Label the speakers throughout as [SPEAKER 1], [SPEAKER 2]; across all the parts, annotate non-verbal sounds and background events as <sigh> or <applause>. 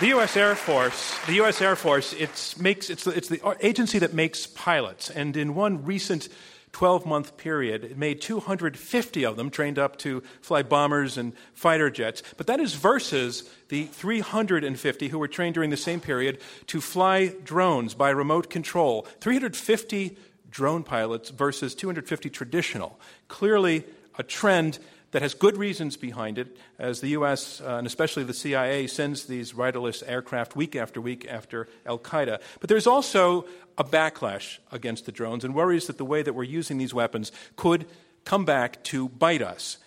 [SPEAKER 1] The U.S. Air Force, the U.S. Air Force, it's, makes, it's, it's the agency that makes pilots. And in one recent 12 month period, it made 250 of them trained up to fly bombers and fighter jets. But that is versus the 350 who were trained during the same period to fly drones by remote control. 350 drone pilots versus 250 traditional. Clearly a trend that has good reasons behind it, as the U.S. Uh, and especially the CIA sends these riderless aircraft week after week after Al Qaeda. But there's also a backlash against the drones and worries that the way that we're using these weapons could come back to bite us.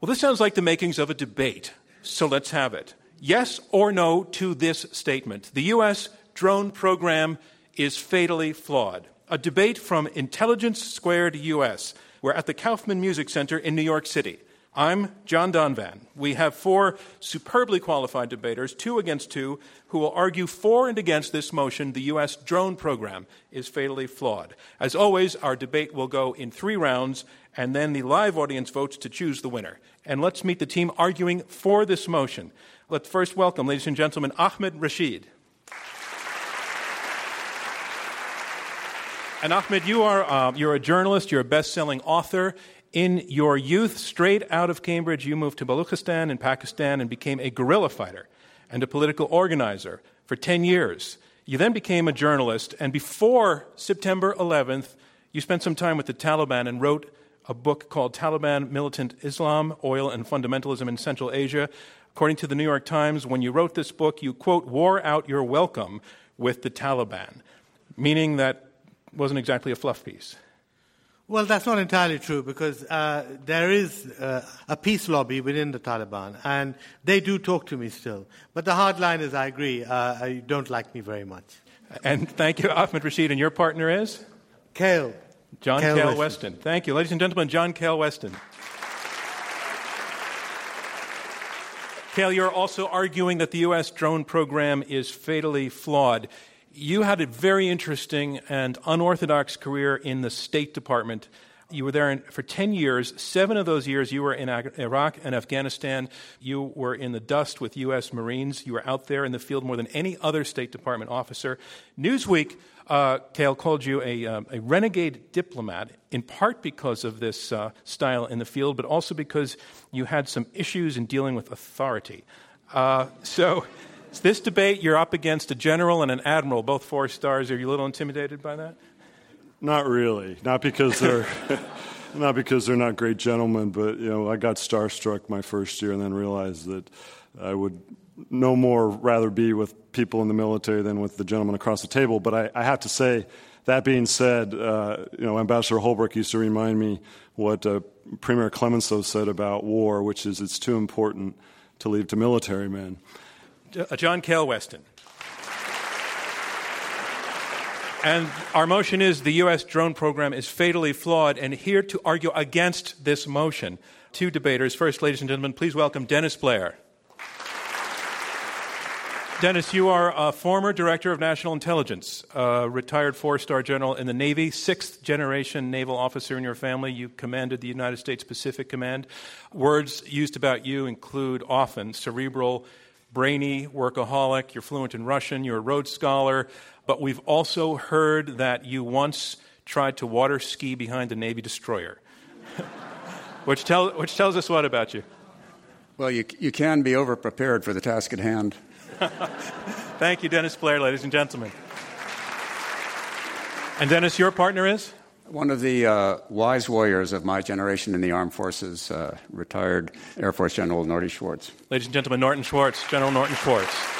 [SPEAKER 1] Well, this sounds like the makings of a debate, so let's have it. Yes or no to this statement. The U.S. drone program is fatally flawed. A debate from Intelligence Squared US. We're at the Kaufman Music Center in New York City. I'm John Donvan. We have four superbly qualified debaters, two against two, who will argue for and against this motion the U.S. drone program is fatally flawed. As always, our debate will go in three rounds, and then the live audience votes to choose the winner. And let's meet the team arguing for this motion. Let's first welcome, ladies and gentlemen, Ahmed Rashid. And Ahmed, you are uh, you're a journalist, you're a best-selling author, in your youth, straight out of Cambridge, you moved to Baluchistan in Pakistan and became a guerrilla fighter and a political organizer for 10 years. You then became a journalist, and before September 11th, you spent some time with the Taliban and wrote a book called Taliban Militant Islam, Oil and Fundamentalism in Central Asia. According to the New York Times, when you wrote this book, you, quote, wore out your welcome with the Taliban, meaning that wasn't exactly a fluff piece.
[SPEAKER 2] Well, that's not entirely true because uh, there is uh, a peace lobby within the Taliban, and they do talk to me still. But the hard line is I agree, uh, you don't like me very much.
[SPEAKER 1] And thank you, Ahmed Rashid. And your partner is?
[SPEAKER 2] Kael.
[SPEAKER 1] John Kael, Kael Weston. Weston. Thank you. Ladies and gentlemen, John Kael Weston. Kael, you're also arguing that the U.S. drone program is fatally flawed you had a very interesting and unorthodox career in the State Department. You were there for 10 years. Seven of those years you were in Iraq and Afghanistan. You were in the dust with U.S. Marines. You were out there in the field more than any other State Department officer. Newsweek, uh, Kael, called you a, uh, a, renegade diplomat, in part because of this uh, style in the field, but also because you had some issues in dealing with authority. Uh, so, this debate, you're up against a general and an admiral, both four stars. Are you a little intimidated by that?
[SPEAKER 3] Not really. Not because they're. <laughs> not because they're not great gentlemen, but you know, I got starstruck my first year and then realized that I would no more rather be with people in the military than with the gentleman across the table. But I, I have to say, that being said, uh, you know, Ambassador Holbrooke used to remind me what uh, Premier Clemenceau said about war, which is it's too important to leave to military men.
[SPEAKER 1] Uh, John Kael Weston. And our motion is the U.S. drone program is fatally flawed. And here to argue against this motion, two debaters. First, ladies and gentlemen, please welcome Dennis Blair. Dennis, you are a former director of national intelligence, a retired four star general in the Navy, sixth generation naval officer in your family. You commanded the United States Pacific Command. Words used about you include often cerebral brainy workaholic, you're fluent in Russian, you're a Rhodes Scholar, but we've also heard that you once tried to water ski behind a Navy destroyer. <laughs> which, tell, which tells us what about you?
[SPEAKER 4] Well, you, you can be overprepared for the task at hand. <laughs>
[SPEAKER 1] Thank you, Dennis Blair, ladies and gentlemen. And Dennis, your partner is?
[SPEAKER 4] One of the uh, wise warriors of my generation in the armed forces, uh, retired Air Force General Norton Schwartz.
[SPEAKER 1] Ladies and gentlemen, Norton Schwartz, General Norton Schwartz.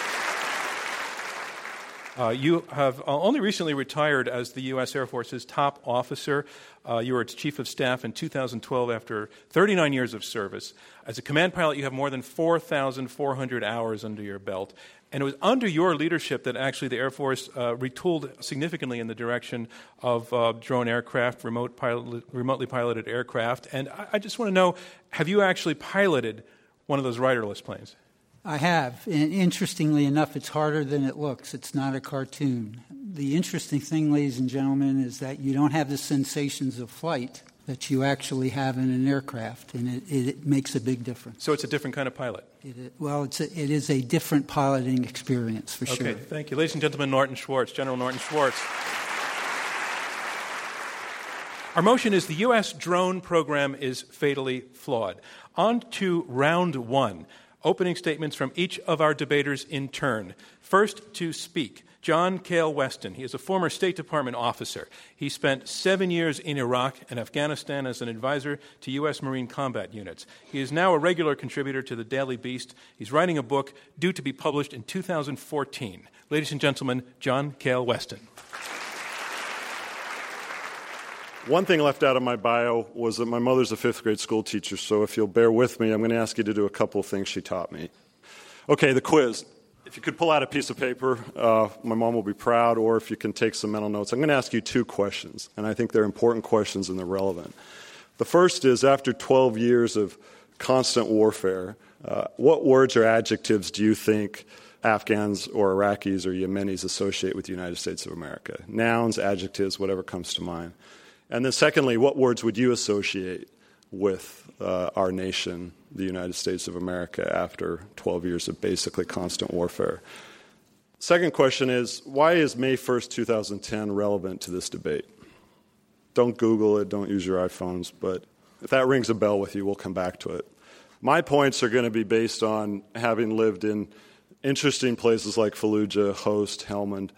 [SPEAKER 1] Uh, you have only recently retired as the U.S. Air Force's top officer. Uh, you were its chief of staff in 2012 after 39 years of service. As a command pilot, you have more than 4,400 hours under your belt. And it was under your leadership that actually the Air Force uh, retooled significantly in the direction of uh, drone aircraft, remote pilot, remotely piloted aircraft. And I, I just want to know have you actually piloted one of those riderless planes?
[SPEAKER 5] I have. And interestingly enough, it's harder than it looks. It's not a cartoon. The interesting thing, ladies and gentlemen, is that you don't have the sensations of flight that you actually have in an aircraft, and it, it makes a big difference.
[SPEAKER 1] So it's a different kind of pilot?
[SPEAKER 5] It, well, it's a, it is a different piloting experience, for
[SPEAKER 1] okay,
[SPEAKER 5] sure.
[SPEAKER 1] Okay, thank you. Ladies and gentlemen, Norton Schwartz, General Norton Schwartz. Our motion is the U.S. drone program is fatally flawed. On to round one opening statements from each of our debaters in turn. First to speak, John Kael Weston. He is a former State Department officer. He spent seven years in Iraq and Afghanistan as an advisor to U.S. Marine combat units. He is now a regular contributor to the Daily Beast. He's writing a book due to be published in 2014. Ladies and gentlemen, John Kael Weston.
[SPEAKER 3] One thing left out of my bio was that my mother's a fifth grade school teacher, so if you'll bear with me, I'm going to ask you to do a couple of things she taught me. Okay, the quiz. If you could pull out a piece of paper, uh, my mom will be proud, or if you can take some mental notes. I'm going to ask you two questions, and I think they're important questions and they're relevant. The first is after 12 years of constant warfare, uh, what words or adjectives do you think Afghans or Iraqis or Yemenis associate with the United States of America? Nouns, adjectives, whatever comes to mind. And then, secondly, what words would you associate with uh, our nation, the United States of America, after 12 years of basically constant warfare? Second question is why is May 1st, 2010 relevant to this debate? Don't Google it, don't use your iPhones, but if that rings a bell with you, we'll come back to it. My points are going to be based on having lived in interesting places like Fallujah, Khost, Helmand.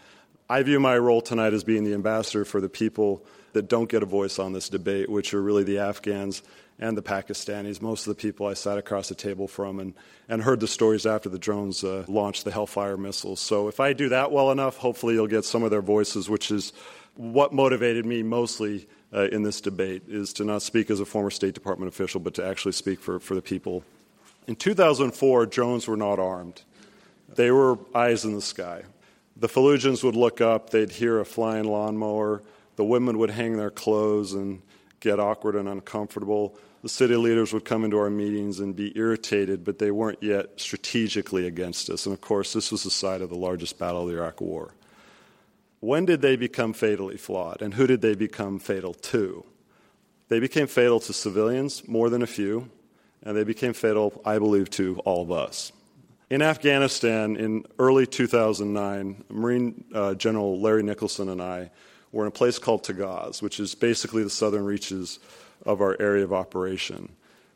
[SPEAKER 3] I view my role tonight as being the ambassador for the people that don't get a voice on this debate, which are really the Afghans and the Pakistanis, most of the people I sat across the table from and, and heard the stories after the drones uh, launched the Hellfire missiles. So if I do that well enough, hopefully you'll get some of their voices, which is what motivated me mostly uh, in this debate, is to not speak as a former State Department official, but to actually speak for, for the people. In 2004, drones were not armed. They were eyes in the sky. The Fallujahs would look up, they'd hear a flying lawnmower, the women would hang their clothes and get awkward and uncomfortable. The city leaders would come into our meetings and be irritated, but they weren't yet strategically against us. And of course, this was the site of the largest battle of the Iraq War. When did they become fatally flawed, and who did they become fatal to? They became fatal to civilians, more than a few, and they became fatal, I believe, to all of us. In Afghanistan, in early 2009, Marine uh, General Larry Nicholson and I we're in a place called Tagaz, which is basically the southern reaches of our area of operation.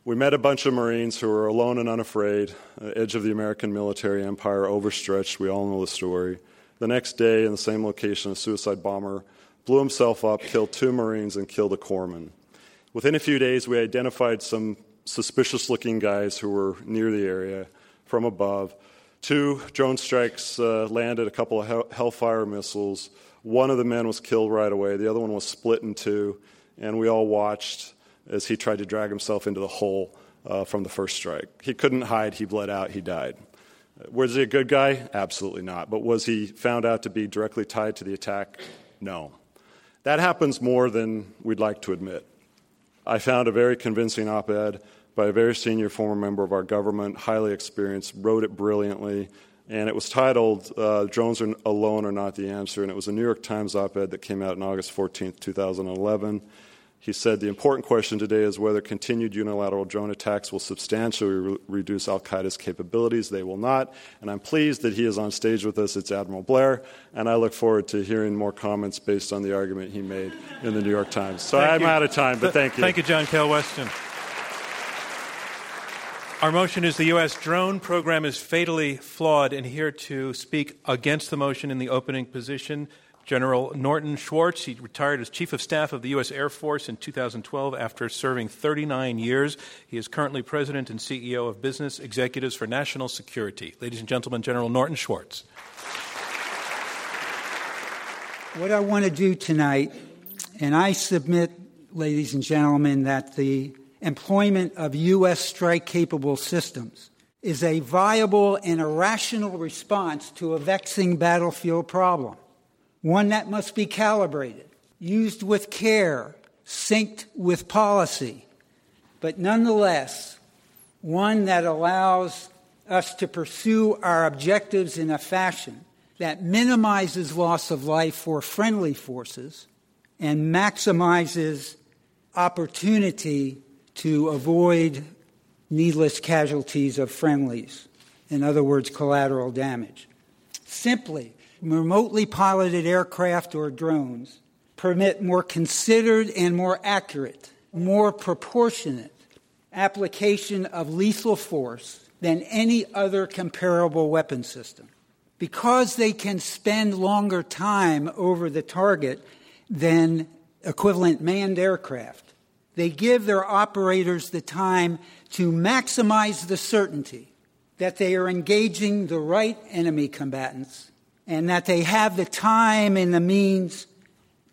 [SPEAKER 3] We met a bunch of Marines who were alone and unafraid, uh, edge of the American military empire, overstretched. We all know the story. The next day, in the same location, a suicide bomber blew himself up, killed two Marines, and killed a corpsman. Within a few days, we identified some suspicious looking guys who were near the area from above. Two drone strikes uh, landed, a couple of Hellfire missiles. One of the men was killed right away, the other one was split in two, and we all watched as he tried to drag himself into the hole uh, from the first strike. He couldn't hide, he bled out, he died. Was he a good guy? Absolutely not. But was he found out to be directly tied to the attack? No. That happens more than we'd like to admit. I found a very convincing op ed by a very senior former member of our government, highly experienced, wrote it brilliantly, and it was titled uh, Drones are Alone Are Not the Answer, and it was a New York Times op ed that came out on August 14, 2011. He said the important question today is whether continued unilateral drone attacks will substantially re- reduce Al Qaeda's capabilities. They will not. And I'm pleased that he is on stage with us. It's Admiral Blair. And I look forward to hearing more comments based on the argument he made in the New York Times. So thank I'm you. out of time, but thank you.
[SPEAKER 1] Thank you, John Kael Weston. Our motion is the U.S. drone program is fatally flawed, and here to speak against the motion in the opening position, General Norton Schwartz. He retired as Chief of Staff of the U.S. Air Force in 2012 after serving 39 years. He is currently President and CEO of Business Executives for National Security. Ladies and gentlemen, General Norton Schwartz.
[SPEAKER 5] What I want to do tonight, and I submit, ladies and gentlemen, that the employment of U.S. strike capable systems is a viable and a rational response to a vexing battlefield problem, one that must be calibrated, used with care, synced with policy, but nonetheless, one that allows us to pursue our objectives in a fashion that minimizes loss of life for friendly forces and maximizes opportunity to avoid needless casualties of friendlies. In other words, collateral damage. Simply, remotely piloted aircraft or drones permit more considered and more accurate, more proportionate application of lethal force than any other comparable weapon system. Because they can spend longer time over the target than equivalent manned aircraft, they give their operators the time to maximize the certainty that they are engaging the right enemy combatants and that they have the time and the means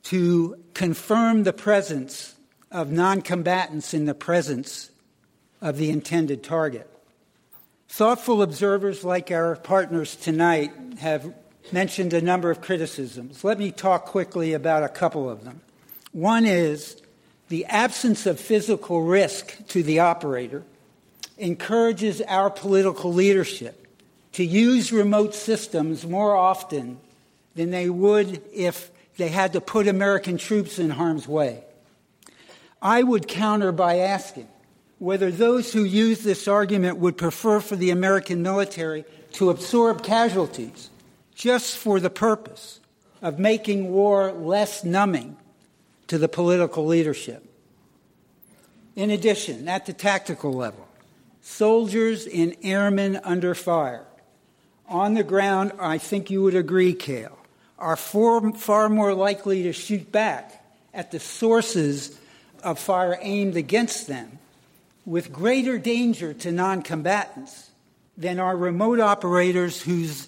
[SPEAKER 5] to confirm the presence of non combatants in the presence of the intended target. Thoughtful observers like our partners tonight have mentioned a number of criticisms. Let me talk quickly about a couple of them. One is the absence of physical risk to the operator encourages our political leadership to use remote systems more often than they would if they had to put American troops in harm's way. I would counter by asking whether those who use this argument would prefer for the American military to absorb casualties just for the purpose of making war less numbing to the political leadership. In addition, at the tactical level, soldiers and airmen under fire on the ground, I think you would agree, Kael, are far, more likely to shoot back at the sources of fire aimed against them with greater danger to non combatants than are remote operators whose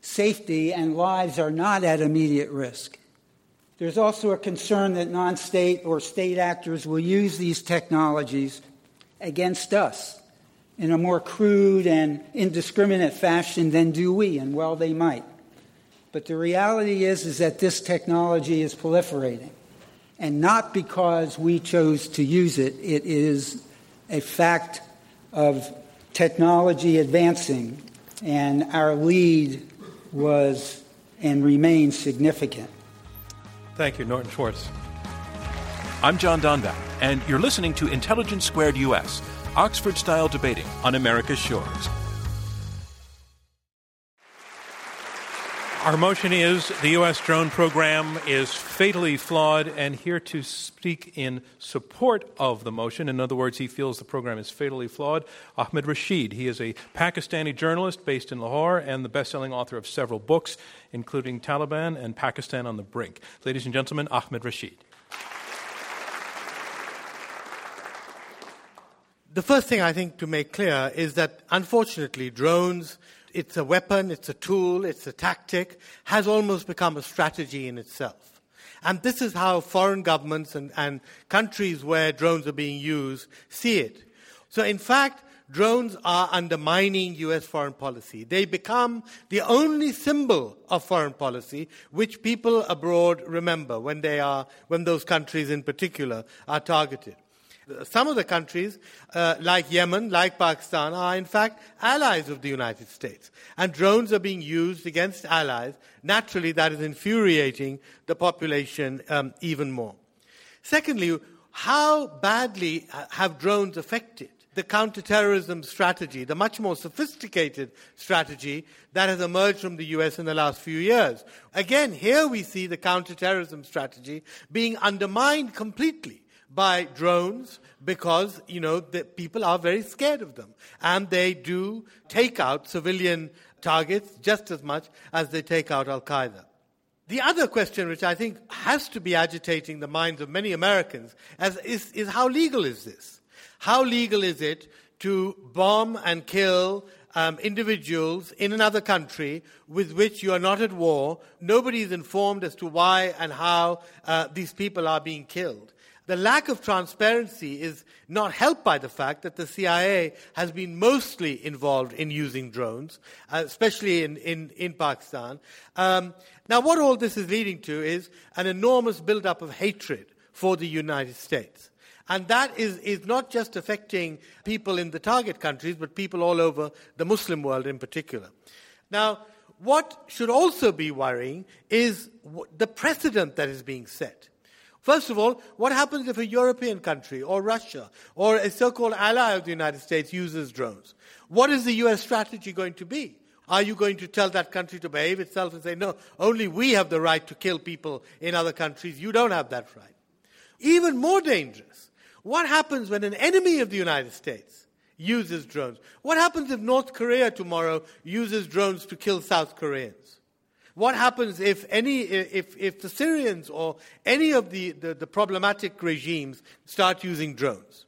[SPEAKER 5] safety and lives are not at immediate risk. There's also a concern that non state or state actors will use these technologies against us in a more crude and indiscriminate fashion than do we, and well, they might. But the reality is, is that this technology is proliferating. And not because we chose to use it, it is a fact of technology advancing, and our lead was and remains significant.
[SPEAKER 1] Thank you, Norton Schwartz.
[SPEAKER 6] I'm John Donvan, and you're listening to Intelligence Squared US, Oxford style debating on America's shores.
[SPEAKER 1] Our motion is the U.S. drone program is fatally flawed, and here to speak in support of the motion, in other words, he feels the program is fatally flawed, Ahmed Rashid. He is a Pakistani journalist based in Lahore and the best selling author of several books, including Taliban and Pakistan on the Brink. Ladies and gentlemen, Ahmed Rashid.
[SPEAKER 2] The first thing I think to make clear is that unfortunately, drones it's a weapon, it's a tool, it's a tactic, has almost become a strategy in itself. And this is how foreign governments and, and countries where drones are being used see it. So, in fact, drones are undermining US foreign policy. They become the only symbol of foreign policy which people abroad remember when they are, when those countries in particular are targeted. Some of the countries, uh, like Yemen, like Pakistan, are in fact allies of the United States. And drones are being used against allies. Naturally, that is infuriating the population um, even more. Secondly, how badly have drones affected the counterterrorism strategy, the much more sophisticated strategy that has emerged from the US in the last few years? Again, here we see the counterterrorism strategy being undermined completely by drones because, you know, the people are very scared of them. And they do take out civilian targets just as much as they take out Al Qaeda. The other question, which I think has to be agitating the minds of many Americans, is, is how legal is this? How legal is it to bomb and kill um, individuals in another country with which you are not at war. Nobody is informed as to why and how uh, these people are being killed. The lack of transparency is not helped by the fact that the CIA has been mostly involved in using drones, uh, especially in, in, in Pakistan. Um, now, what all this is leading to is an enormous buildup of hatred for the United States. And that is, is not just affecting people in the target countries, but people all over the Muslim world in particular. Now, what should also be worrying is the precedent that is being set. First of all, what happens if a European country or Russia or a so called ally of the United States uses drones? What is the US strategy going to be? Are you going to tell that country to behave itself and say, no, only we have the right to kill people in other countries? You don't have that right. Even more dangerous, what happens when an enemy of the United States uses drones? What happens if North Korea tomorrow uses drones to kill South Koreans? What happens if any, if, if the Syrians or any of the, the, the problematic regimes start using drones?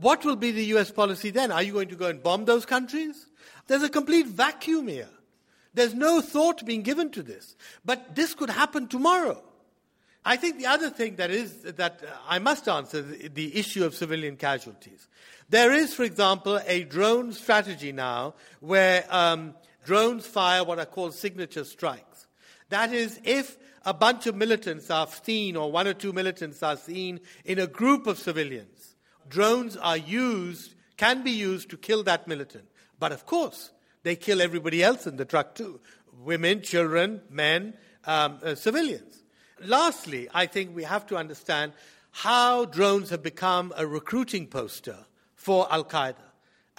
[SPEAKER 2] What will be the US policy then? Are you going to go and bomb those countries? There's a complete vacuum here. There's no thought being given to this. But this could happen tomorrow. I think the other thing that is that I must answer the issue of civilian casualties. There is, for example, a drone strategy now where um, drones fire what are called signature strikes. That is, if a bunch of militants are seen, or one or two militants are seen in a group of civilians, drones are used, can be used to kill that militant. But of course, they kill everybody else in the truck too women, children, men, um, uh, civilians. Lastly, I think we have to understand how drones have become a recruiting poster for Al Qaeda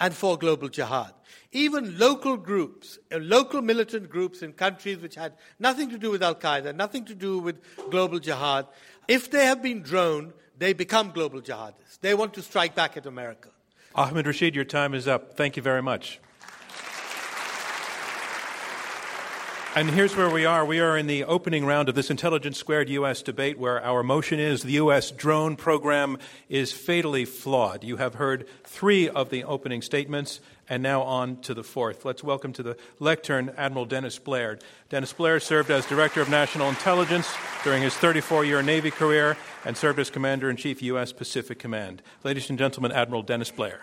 [SPEAKER 2] and for global jihad. Even local groups, uh, local militant groups in countries which had nothing to do with Al Qaeda, nothing to do with global jihad, if they have been droned, they become global jihadists. They want to strike back at America.
[SPEAKER 1] Ahmed Rashid, your time is up. Thank you very much. And here's where we are. We are in the opening round of this Intelligence Squared U.S. debate where our motion is the U.S. drone program is fatally flawed. You have heard three of the opening statements, and now on to the fourth. Let's welcome to the lectern Admiral Dennis Blair. Dennis Blair served as Director of National Intelligence during his 34 year Navy career and served as Commander in Chief, U.S. Pacific Command. Ladies and gentlemen, Admiral Dennis Blair.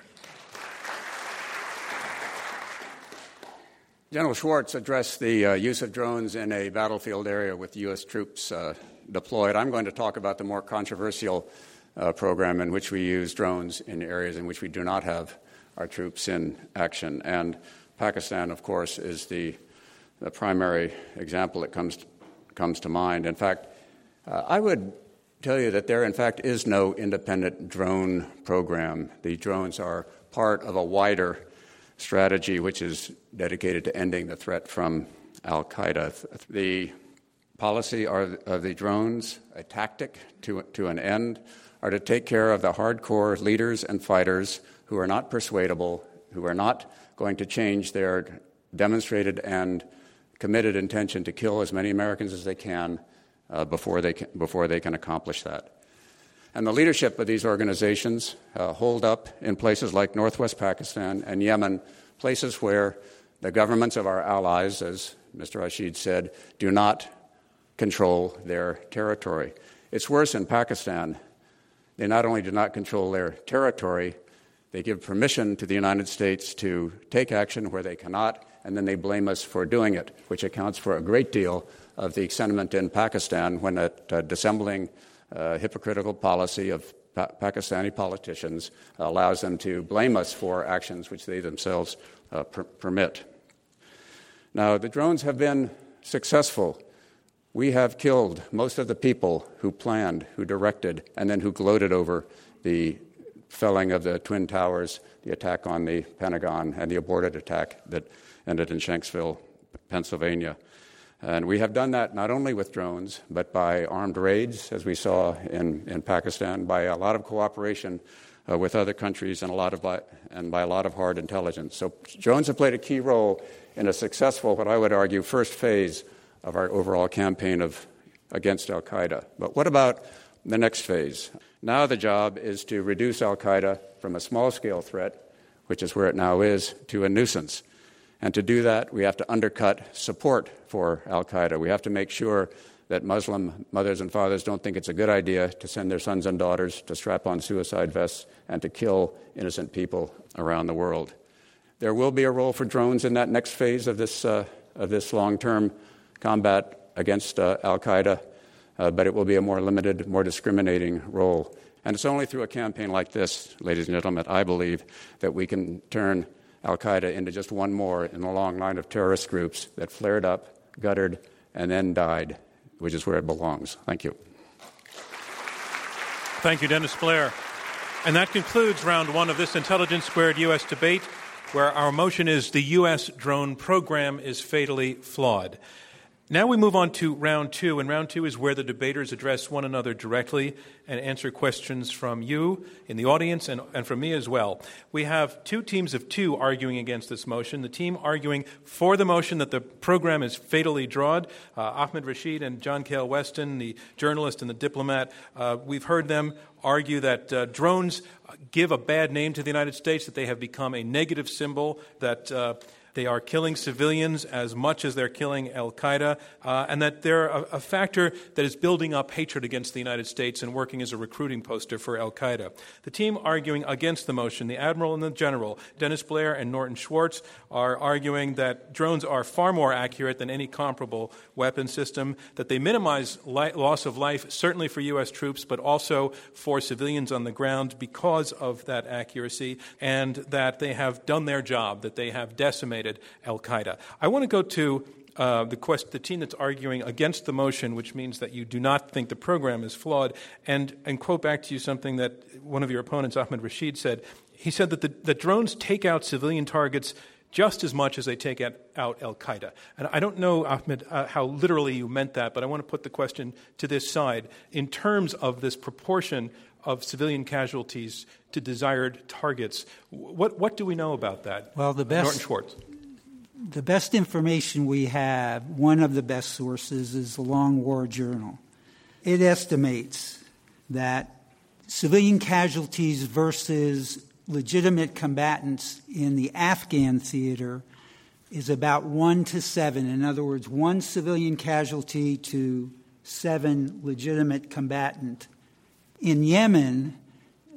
[SPEAKER 4] General Schwartz addressed the uh, use of drones in a battlefield area with U.S. troops uh, deployed. I'm going to talk about the more controversial uh, program in which we use drones in areas in which we do not have our troops in action. And Pakistan, of course, is the, the primary example that comes comes to mind. In fact, uh, I would tell you that there, in fact, is no independent drone program. The drones are part of a wider strategy which is dedicated to ending the threat from Al Qaeda. The policy of the drones, a tactic to, to an end, are to take care of the hardcore leaders and fighters who are not persuadable, who are not going to change their demonstrated and committed intention to kill as many Americans as they can uh, before, they can before they can accomplish that. And the leadership of these organizations uh, hold up in places like northwest Pakistan and Yemen, places where the governments of our allies, as Mr. Rashid said, do not control their territory. It's worse in Pakistan. They not only do not control their territory, they give permission to the United States to take action where they cannot, and then they blame us for doing it, which accounts for a great deal of the sentiment in Pakistan when it, uh, dissembling uh, hypocritical policy of pa- Pakistani politicians allows them to blame us for actions which they themselves uh, per- permit. Now, the drones have been successful. We have killed most of the people who planned, who directed, and then who gloated over the felling of the Twin Towers, the attack on the Pentagon, and the aborted attack that ended in Shanksville, Pennsylvania. And we have done that not only with drones, but by armed raids, as we saw in, in Pakistan, by a lot of cooperation uh, with other countries, and, a lot of by, and by a lot of hard intelligence. So drones have played a key role in a successful, what I would argue, first phase of our overall campaign of, against Al Qaeda. But what about the next phase? Now the job is to reduce Al Qaeda from a small scale threat, which is where it now is, to a nuisance. And to do that, we have to undercut support for Al Qaeda. We have to make sure that Muslim mothers and fathers don't think it's a good idea to send their sons and daughters to strap on suicide vests and to kill innocent people around the world. There will be a role for drones in that next phase of this, uh, of this long term combat against uh, Al Qaeda, Uh, but it will be a more limited, more discriminating role. And it's only through a campaign like this, ladies and gentlemen, I believe, that we can turn Al Qaeda into just one more in the long line of terrorist groups that flared up, guttered, and then died, which is where it belongs. Thank you.
[SPEAKER 1] Thank you, Dennis Blair. And that concludes round one of this Intelligence Squared U.S. debate, where our motion is the U.S. drone program is fatally flawed. Now we move on to round two, and round two is where the debaters address one another directly and answer questions from you in the audience and, and from me as well. We have two teams of two arguing against this motion. The team arguing for the motion that the program is fatally flawed, uh, Ahmed Rashid and John Kael Weston, the journalist and the diplomat, uh, we've heard them argue that uh, drones give a bad name to the United States, that they have become a negative symbol, that uh, they are killing civilians as much as they're killing Al Qaeda, uh, and that they're a, a, factor that is building up hatred against the United States and working as a recruiting poster for Al Qaeda. The team arguing against the motion, the Admiral and the General, Dennis Blair and Norton Schwartz, are arguing that drones are far more accurate than any comparable weapon system, that they minimize li- loss of life, certainly for U.S. troops, but also for civilians on the ground because of that accuracy, and that they have done their job, that they have decimated Al Qaeda. I want to go to uh, the, quest, the, team that's arguing against the motion, which means that you do not think the program is flawed, and, and quote back to you something that one of your opponents, Ahmed Rashid, said. He said that, the, that drones take out civilian targets just as much as they take out Al Qaeda. And I don't know, Ahmed, uh, how literally you meant that, but I want to put the question to this side. In terms of this proportion of civilian casualties to desired targets, what, what do we know about that?
[SPEAKER 5] Well, the best.
[SPEAKER 1] Norton Schwartz
[SPEAKER 5] the best information we have, one of the best sources, is the Long War Journal. It estimates that civilian casualties versus legitimate combatants in the Afghan theater is about one to seven. In other words, one civilian casualty to seven legitimate combatant. In Yemen,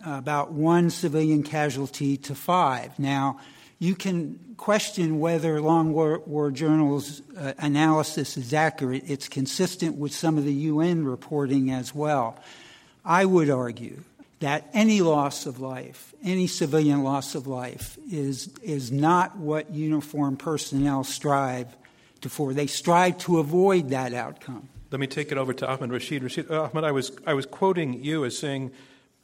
[SPEAKER 5] about one civilian casualty to five. Now, you can question whether Long War, War Journal's uh, analysis is accurate. It's consistent with some of the UN reporting as well. I would argue that any loss of life, any civilian loss of life, is, is not what uniformed personnel strive to for. They strive to avoid that outcome.
[SPEAKER 1] Let me take it over to Ahmed Rashid. Rashid uh, Ahmed, I was, I was quoting you as saying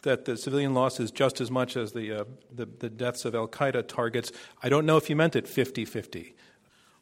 [SPEAKER 1] that the civilian loss is just as much as the, uh, the, the, deaths of Al Qaeda targets. I don't know if you meant it 50 50.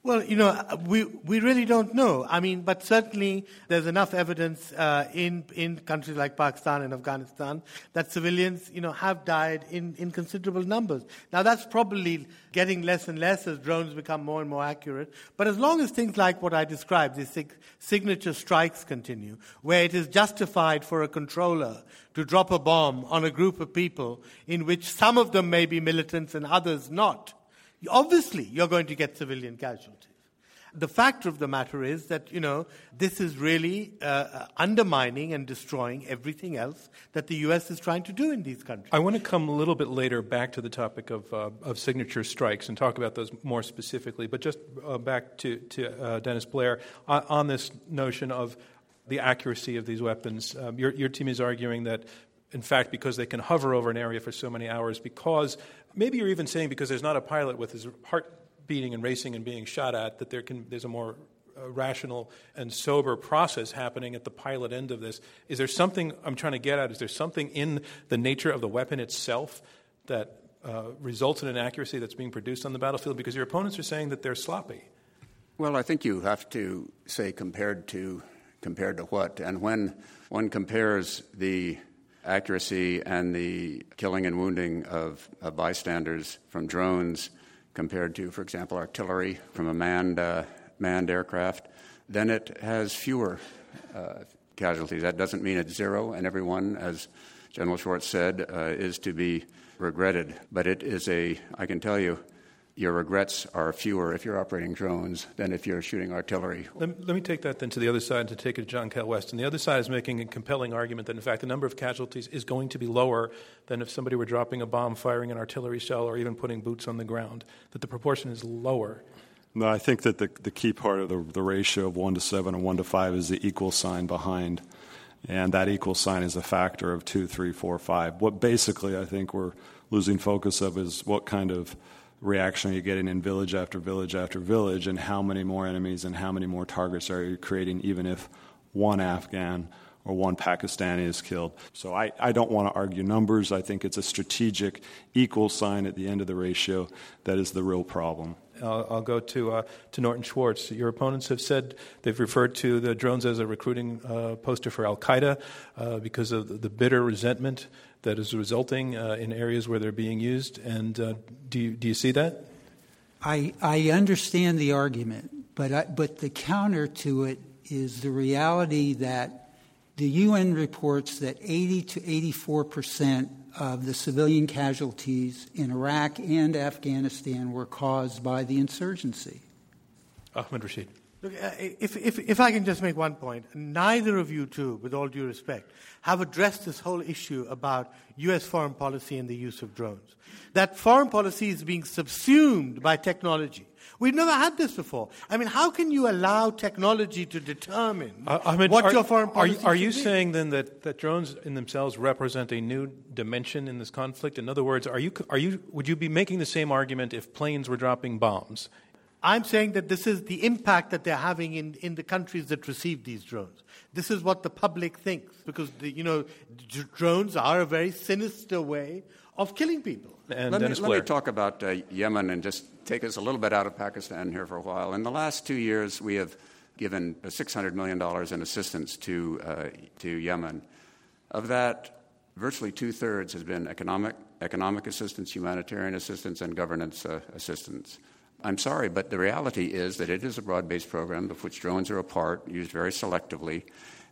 [SPEAKER 2] Well, you know, we, we really don't know. I mean, but certainly there's enough evidence uh, in, in countries like Pakistan and Afghanistan that civilians, you know, have died in, in considerable numbers. Now, that's probably getting less and less as drones become more and more accurate. But as long as things like what I described, these sig- signature strikes continue, where it is justified for a controller to drop a bomb on a group of people in which some of them may be militants and others not, obviously you're going to get civilian casualties. The fact of the matter is that, you know, this is really uh, uh, undermining and destroying everything else that the U.S. is trying to do in these countries.
[SPEAKER 1] I want to come a little bit later back to the topic of, uh, of signature strikes and talk about those more specifically, but just uh, back to, to uh, Dennis Blair on, on, this notion of the accuracy of these weapons. Um, your, your team is arguing that in fact, because they can hover over an area for so many hours, because maybe you're even saying because there's not a pilot with his heart beating and racing and being shot at, that there can, there's a more uh, rational and sober process happening at the pilot end of this. Is there something I'm trying to get at? Is there something in the nature of the weapon itself that uh, results in an accuracy that's being produced on the battlefield? Because your opponents are saying that they're sloppy.
[SPEAKER 4] Well, I think you have to say compared to compared to what, and when one compares the accuracy and the killing and wounding of, of bystanders from drones compared to, for example, artillery from a manned, uh, manned aircraft, then it has fewer uh, casualties. That doesn't mean it's zero, and every one, as General Schwartz said, uh, is to be regretted. But it is a, I can tell you, your regrets are fewer if you're operating drones than if you're shooting artillery.
[SPEAKER 1] Let, let me take that then to the other side and to take it to John Cal West. And the other side is making a compelling argument that, in fact, the number of casualties is going to be lower than if somebody were dropping a bomb, firing an artillery shell, or even putting boots on the ground, that the proportion is lower.
[SPEAKER 3] No, I think that the, the key part of the, the ratio of 1 to 7 and 1 to 5 is the equal sign behind. And that equal sign is a factor of 2, 3, 4, 5. What basically I think we're losing focus of is what kind of reaction you're you getting in village after village after village, and how many more enemies and how many more targets are you creating, even if one Afghan or one Pakistani is killed. So I, I don't want to argue numbers. I think it's a strategic equal sign at the end of the ratio that is the real problem.
[SPEAKER 1] I'll, I'll go to, uh, to Norton Schwartz. Your opponents have said they've referred to the drones as a recruiting uh, poster for Al Qaeda uh, because of the bitter resentment that is resulting uh, in areas where they're being used. And uh, do, you, do you see that?
[SPEAKER 5] I, I understand the argument, but, I, but the counter to it is the reality that the UN reports that 80 to 84 percent of the civilian casualties in Iraq and Afghanistan were caused by the insurgency.
[SPEAKER 1] Ahmed Rashid.
[SPEAKER 2] Look, uh, if, if, if I can just make one point, neither of you two, with all due respect, have addressed this whole issue about U.S. foreign policy and the use of drones. That foreign policy is being subsumed by technology. We've never had this before. I mean, how can you allow technology to determine uh, Ahmed, what
[SPEAKER 1] are,
[SPEAKER 2] your foreign policy
[SPEAKER 1] Are, are you
[SPEAKER 2] be?
[SPEAKER 1] saying then that, that drones in themselves represent a new dimension in this conflict? In other words, are you, are you, would you be making the same argument if planes were dropping bombs?
[SPEAKER 2] I'm saying that this is the impact that they're having in, in the countries that receive these drones. This is what the public thinks because, the, you know, d- drones are a very sinister way of killing people.
[SPEAKER 4] And let, me, let me, talk about uh, Yemen and just take us a little bit out of Pakistan here for a while. In the last two years, we have given $600 million in assistance to, uh, to Yemen. Of that, virtually two thirds has been economic, economic assistance, humanitarian assistance, and governance uh, assistance. I'm sorry, but the reality is that it is a broad based program of which drones are a part, used very selectively.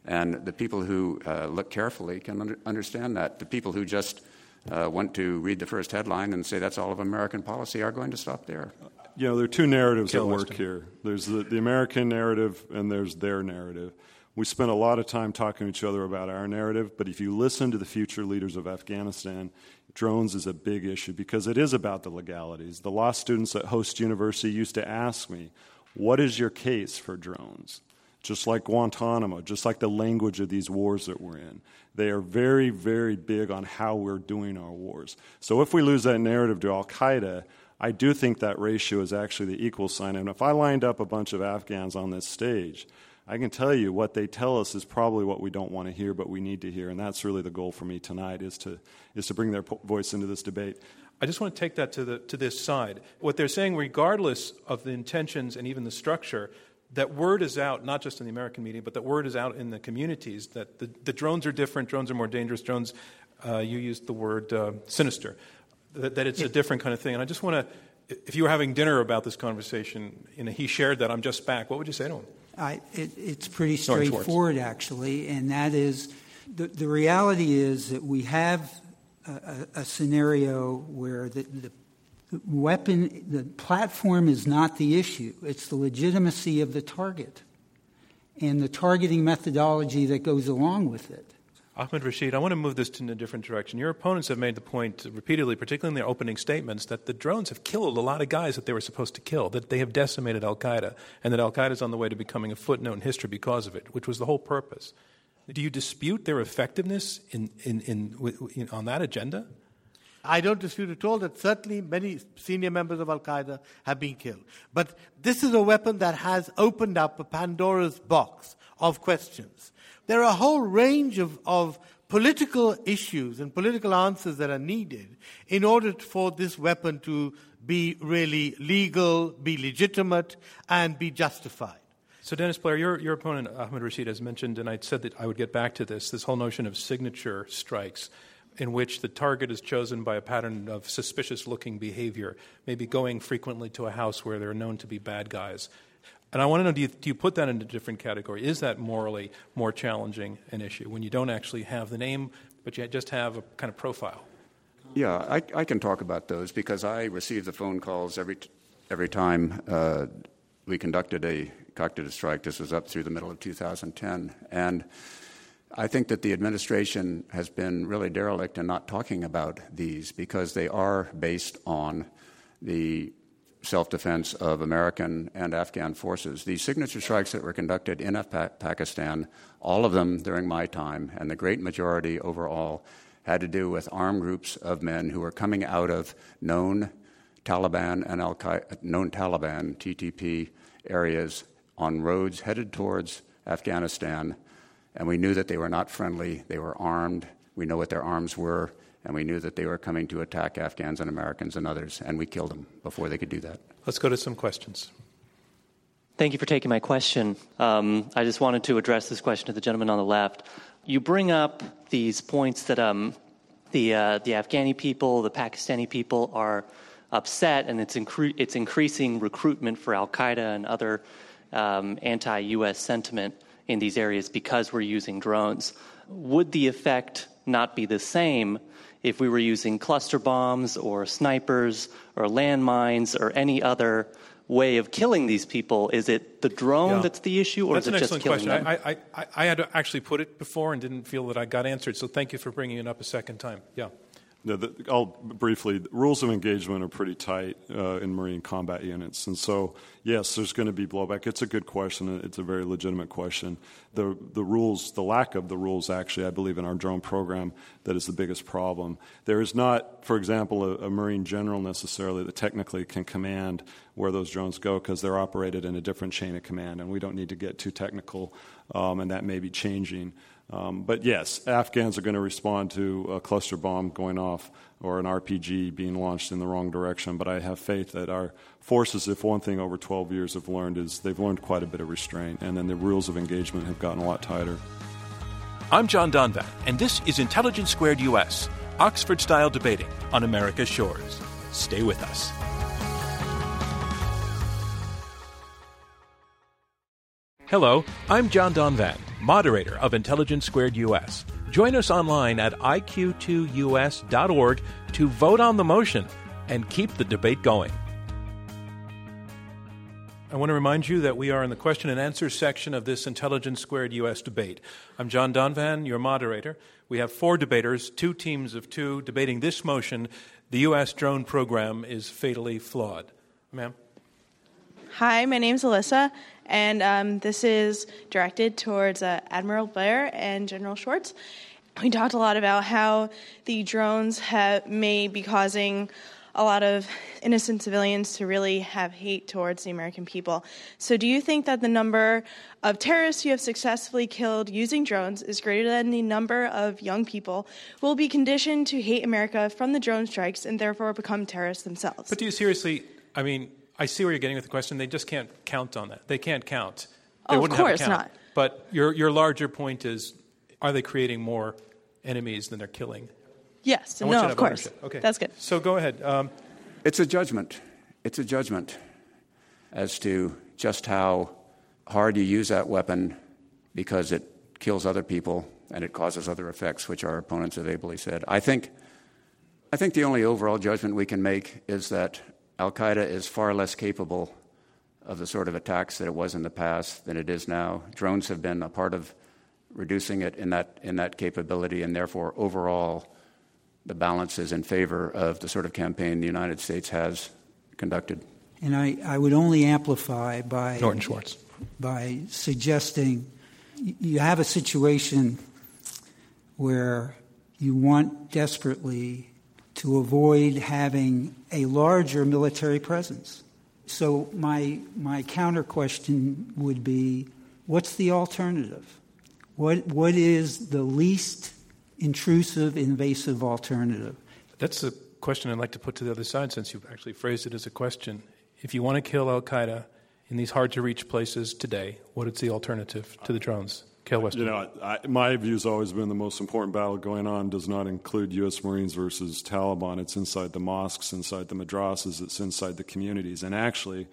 [SPEAKER 4] And the people who uh, look carefully can under- understand that. The people who just uh, want to read the first headline and say that's all of American policy are going to stop there.
[SPEAKER 3] You know, there are two narratives Kill at work Weston. here there's the, the American narrative, and there's their narrative. We spent a lot of time talking to each other about our narrative, but if you listen to the future leaders of Afghanistan, drones is a big issue because it is about the legalities. The law students at Khost University used to ask me, What is your case for drones? Just like Guantanamo, just like the language of these wars that we're in. They are very, very big on how we're doing our wars. So if we lose that narrative to Al Qaeda, I do think that ratio is actually the equal sign. And if I lined up a bunch of Afghans on this stage, I can tell you what they tell us is probably what we don't want to hear, but we need to hear, and that's really the goal for me tonight is to is to bring their voice into this debate.
[SPEAKER 1] I just want to take that to the to this side. What they're saying, regardless of the intentions and even the structure, that word is out, not just in the American media, but that word is out in the communities that the, the drones are different, drones are more dangerous, drones. Uh, you used the word uh, sinister, that, that it's a different kind of thing, and I just want to. If you were having dinner about this conversation, you know, he shared that I'm just back. What would you say to him?
[SPEAKER 5] I, it, it's pretty straightforward, actually, and that is the, the reality is that we have a, a, scenario where the, the weapon, the platform is not the issue, it's the legitimacy of the target and the targeting methodology that goes along with it.
[SPEAKER 1] Ahmed Rashid, I want to move this in a different direction. Your opponents have made the point repeatedly, particularly in their opening statements, that the drones have killed a lot of guys that they were supposed to kill, that they have decimated Al Qaeda, and that Al Qaeda is on the way to becoming a footnote in history because of it, which was the whole purpose. Do you dispute their effectiveness in, in, in, in on that agenda?
[SPEAKER 2] I don't dispute at all that certainly many senior members of Al Qaeda have been killed. But this is a weapon that has opened up a Pandora's box of questions. There are a whole range of, of political issues and political answers that are needed in order for this weapon to be really legal, be legitimate, and be justified.
[SPEAKER 1] So, Dennis Blair, your, your opponent, Ahmed Rashid, has mentioned, and I said that I would get back to this, this whole notion of signature strikes, in which the target is chosen by a pattern of suspicious looking behavior, maybe going frequently to a house where there are known to be bad guys. And I want to know do you, do you put that into a different category? Is that morally more challenging an issue when you don't actually have the name, but you just have a kind of profile?
[SPEAKER 4] Yeah, I, I can talk about those because I receive the phone calls every every time uh, we conducted a a strike. This was up through the middle of 2010, and I think that the administration has been really derelict in not talking about these because they are based on the self defense of American and Afghan forces. These signature strikes that were conducted in Pakistan, all of them during my time, and the great majority overall, had to do with armed groups of men who were coming out of known Taliban and Al known Taliban, TTP areas on roads headed towards Afghanistan. And we knew that they were not friendly, they were armed. We know what their arms were and we knew that they were coming to attack Afghans and Americans and others, and we killed them before they could do that.
[SPEAKER 1] Let's go to some questions.
[SPEAKER 7] Thank you for taking my question. Um, I just wanted to address this question to the gentleman on the left. You bring up these points that um, the uh, the Afghani people, the Pakistani people are upset, and it's incre- it's increasing recruitment for Al Qaeda and other um, anti-U.S. sentiment in these areas because we're using drones. Would the effect not be the same if we were using cluster bombs or snipers or landmines or any other way of killing these people? Is it the drone yeah. that's the issue, or
[SPEAKER 1] that's
[SPEAKER 7] is it
[SPEAKER 1] just
[SPEAKER 7] killing
[SPEAKER 1] question.
[SPEAKER 7] them?
[SPEAKER 1] I, I, I, had actually put it before and didn't feel that I got answered. So thank you for bringing it up a second time. Yeah.
[SPEAKER 3] No, the, I'll briefly. Rules of engagement are pretty tight uh, in Marine combat units, and so yes, there's going to be blowback. It's a good question. It's a very legitimate question. The the rules, the lack of the rules, actually, I believe in our drone program, that is the biggest problem. There is not, for example, a, a Marine general necessarily that technically can command where those drones go because they're operated in a different chain of command, and we don't need to get too technical, um, and that may be changing. Um, but yes, Afghans are going to respond to a cluster bomb going off or an RPG being launched in the wrong direction. But I have faith that our forces, if one thing over 12 years have learned, is they've learned quite a bit of restraint, and then the rules of engagement have gotten a lot tighter.
[SPEAKER 6] I'm John Donvan, and this is Intelligence Squared US, Oxford style debating on America's shores. Stay with us. Hello, I'm John Donvan, moderator of Intelligence Squared US. Join us online at iq2us.org to vote on the motion and keep the debate going.
[SPEAKER 1] I want to remind you that we are in the question and answer section of this Intelligence Squared US debate. I'm John Donvan, your moderator. We have four debaters, two teams of two, debating this motion the U.S. drone program is fatally flawed. Ma'am?
[SPEAKER 8] Hi, my name is Alyssa, and um, this is directed towards uh, Admiral Blair and General Schwartz. We talked a lot about how the drones may be causing a lot of innocent civilians to really have hate towards the American people. So, do you think that the number of terrorists you have successfully killed using drones is greater than the number of young people who will be conditioned to hate America from the drone strikes and therefore become terrorists themselves?
[SPEAKER 1] But do you seriously, I mean, I see where you're getting with the question. They just can't count on that. They can't count. They
[SPEAKER 8] oh, of course
[SPEAKER 1] not. But your, your larger point is are they creating more enemies than they're killing?
[SPEAKER 8] Yes. No, of course.
[SPEAKER 1] Ownership. Okay.
[SPEAKER 8] That's good.
[SPEAKER 1] So go ahead. Um,
[SPEAKER 4] it's a judgment. It's a judgment as to just how hard you use that weapon because it kills other people and it causes other effects, which our opponents have ably said. I think, I think the only overall judgment we can make is that Al Qaeda is far less capable of the sort of attacks that it was in the past than it is now. Drones have been a part of reducing it in that, in that capability, and therefore, overall, the balance is in favor of the sort of campaign the United States has conducted.
[SPEAKER 5] And I, I would only amplify by
[SPEAKER 1] Norton Schwartz
[SPEAKER 5] by suggesting you have a situation where you want desperately to avoid having a larger military presence. So, my, my counter question would be what's the alternative? What, what is the least intrusive, invasive alternative?
[SPEAKER 1] That's a question I'd like to put to the other side since you've actually phrased it as a question. If you want to kill Al Qaeda in these hard to reach places today, what is the alternative to the drones?
[SPEAKER 3] You know, I, my view has always been the most important battle going on does not include U.S. Marines versus Taliban. It's inside the mosques, inside the madrasas, it's inside the communities. And actually,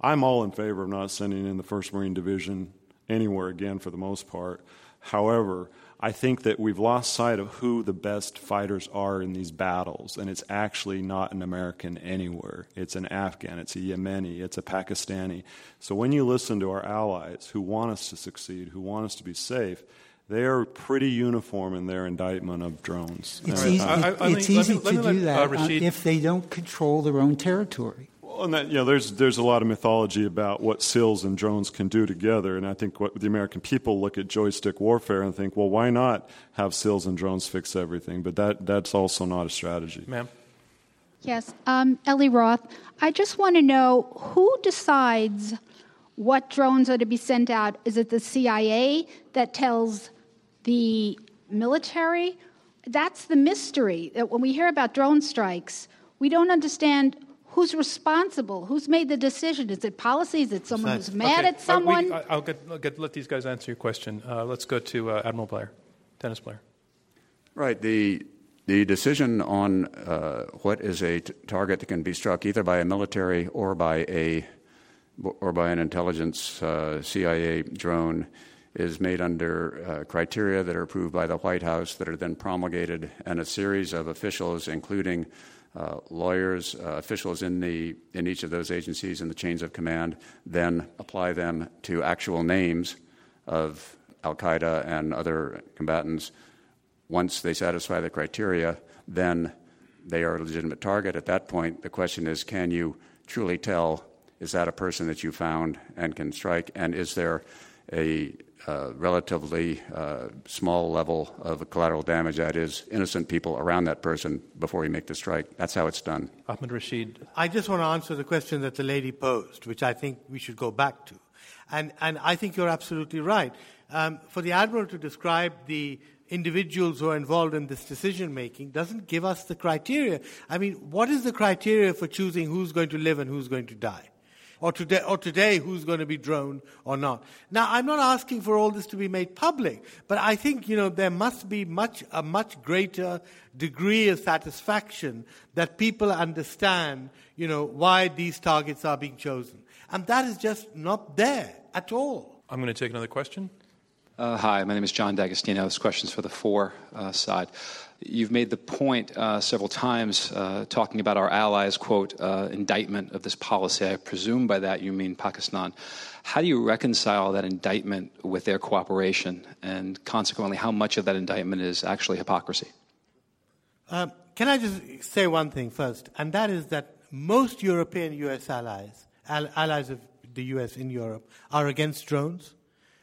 [SPEAKER 3] I'm all in favor of not sending in the 1st Marine Division anywhere again for the most part. However, I think that we've lost sight of who the best fighters are in these battles, and it's actually not an American anywhere. It's an Afghan, it's a Yemeni, it's a Pakistani. So when you listen to our allies who want us to succeed, who want us to be safe, they are pretty uniform in their indictment of drones.
[SPEAKER 5] It's easy, I, I, it's easy to do that uh, if they don't control their own territory.
[SPEAKER 3] Well, and that, you know, there's there's a lot of mythology about what SEALs and drones can do together, and I think what the American people look at joystick warfare and think, well, why not have SEALs and drones fix everything? But that that's also not a strategy,
[SPEAKER 1] ma'am.
[SPEAKER 9] Yes, um, Ellie Roth. I just want to know who decides what drones are to be sent out. Is it the CIA that tells the military? That's the mystery. That when we hear about drone strikes, we don't understand who's responsible? Who's made the decision? Is it policy? Is it someone who's mad
[SPEAKER 1] okay.
[SPEAKER 9] at someone?
[SPEAKER 1] Uh, we, I'll, get, I'll get, let these guys answer your question. Uh, let's go to uh, Admiral Blair, Dennis Blair.
[SPEAKER 4] Right. The the decision on uh, what is a t- target that can be struck either by a military or by a or by an intelligence uh, CIA drone is made under uh, criteria that are approved by the White House that are then promulgated, and a series of officials, including uh, lawyers, uh, officials in the in each of those agencies in the chains of command, then apply them to actual names of Al Qaeda and other combatants. Once they satisfy the criteria, then they are a legitimate target. At that point, the question is, can you truly tell is that a person that you found and can strike, and is there a uh, relatively uh, small level of collateral damage, that is, innocent people around that person before you make the strike. That's how it's done.
[SPEAKER 1] Ahmed Rashid.
[SPEAKER 2] I just want to answer the question that the lady posed, which I think we should go back to. And, and I think you're absolutely right. Um, for the Admiral to describe the individuals who are involved in this decision making doesn't give us the criteria. I mean, what is the criteria for choosing who's going to live and who's going to die? Or today, or today who's going to be droned or not. Now, I'm not asking for all this to be made public, but I think, you know, there must be much, a much greater degree of satisfaction that people understand, you know, why these targets are being chosen. And that is just not there at all.
[SPEAKER 1] I'm going to take another question.
[SPEAKER 10] Uh, hi, my name is John D'Agostino. This question's for the four uh, side. You've made the point uh, several times uh, talking about our allies' quote uh, indictment of this policy. I presume by that you mean Pakistan. How do you reconcile that indictment with their cooperation, and consequently, how much of that indictment is actually hypocrisy?
[SPEAKER 2] Um, can I just say one thing first, and that is that most European U.S. allies, allies of the U.S. in Europe, are against drones.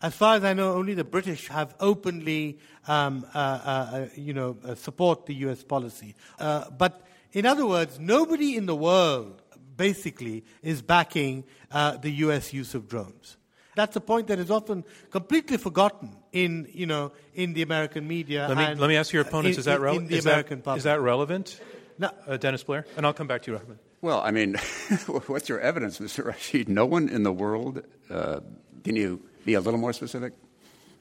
[SPEAKER 2] As far as I know, only the British have openly, um, uh, uh, uh you know, uh, support the U.S. policy. Uh, but in other words, nobody in the world basically is backing uh, the U.S. use of drones. That's a point that is often completely forgotten in, you know, in the American media.
[SPEAKER 1] Let me, let me ask your opponents: in, Is that relevant?
[SPEAKER 2] In the American
[SPEAKER 1] that,
[SPEAKER 2] public.
[SPEAKER 1] Is that relevant, no. Dennis Blair? And I'll come back to you, Rahman.
[SPEAKER 4] Well, I mean, <laughs> what's your evidence, Mr. Rashid? No one in the world. can you be a little more specific?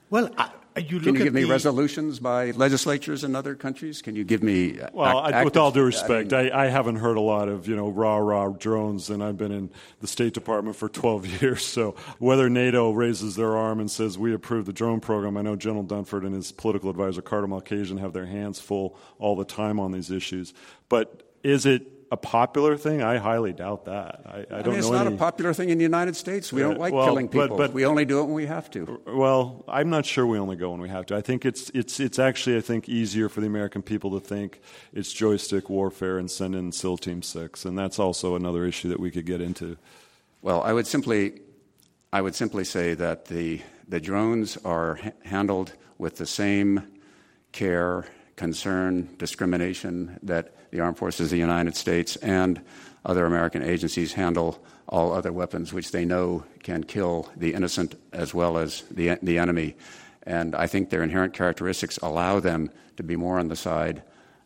[SPEAKER 2] Well, I, you
[SPEAKER 4] Can you give me
[SPEAKER 2] the...
[SPEAKER 4] resolutions by legislatures in other countries? Can you give me uh,
[SPEAKER 3] well,
[SPEAKER 4] ac- I,
[SPEAKER 3] with all due respect, I, mean, I, I, haven't heard a lot of you know rah rah drones, and I've been in the State Department for <laughs> 12 years. So whether NATO raises their arm and says we approve the drone program, I know General Dunford and his political advisor Carter Malkasian have their hands full all the time on these issues. But is it a popular thing? I highly doubt that. I, I don't
[SPEAKER 4] I mean, it's
[SPEAKER 3] know.
[SPEAKER 4] not
[SPEAKER 3] any...
[SPEAKER 4] a popular thing in the United States. We don't uh, like
[SPEAKER 3] well,
[SPEAKER 4] killing people.
[SPEAKER 3] But, but,
[SPEAKER 4] we only do it when we have to.
[SPEAKER 3] Well, I'm not sure we only go when we have to. I think it's it's it's actually I think easier for the American people to think it's joystick warfare and send in SEAL Team Six, and that's also another issue that we could get into.
[SPEAKER 4] Well, I would simply I would simply say that the the drones are ha- handled with the same care concern, discrimination that the armed forces of the United States and other American agencies handle all other weapons which they know can kill the innocent as well as the, the enemy. And I think their inherent characteristics allow them to be more on the side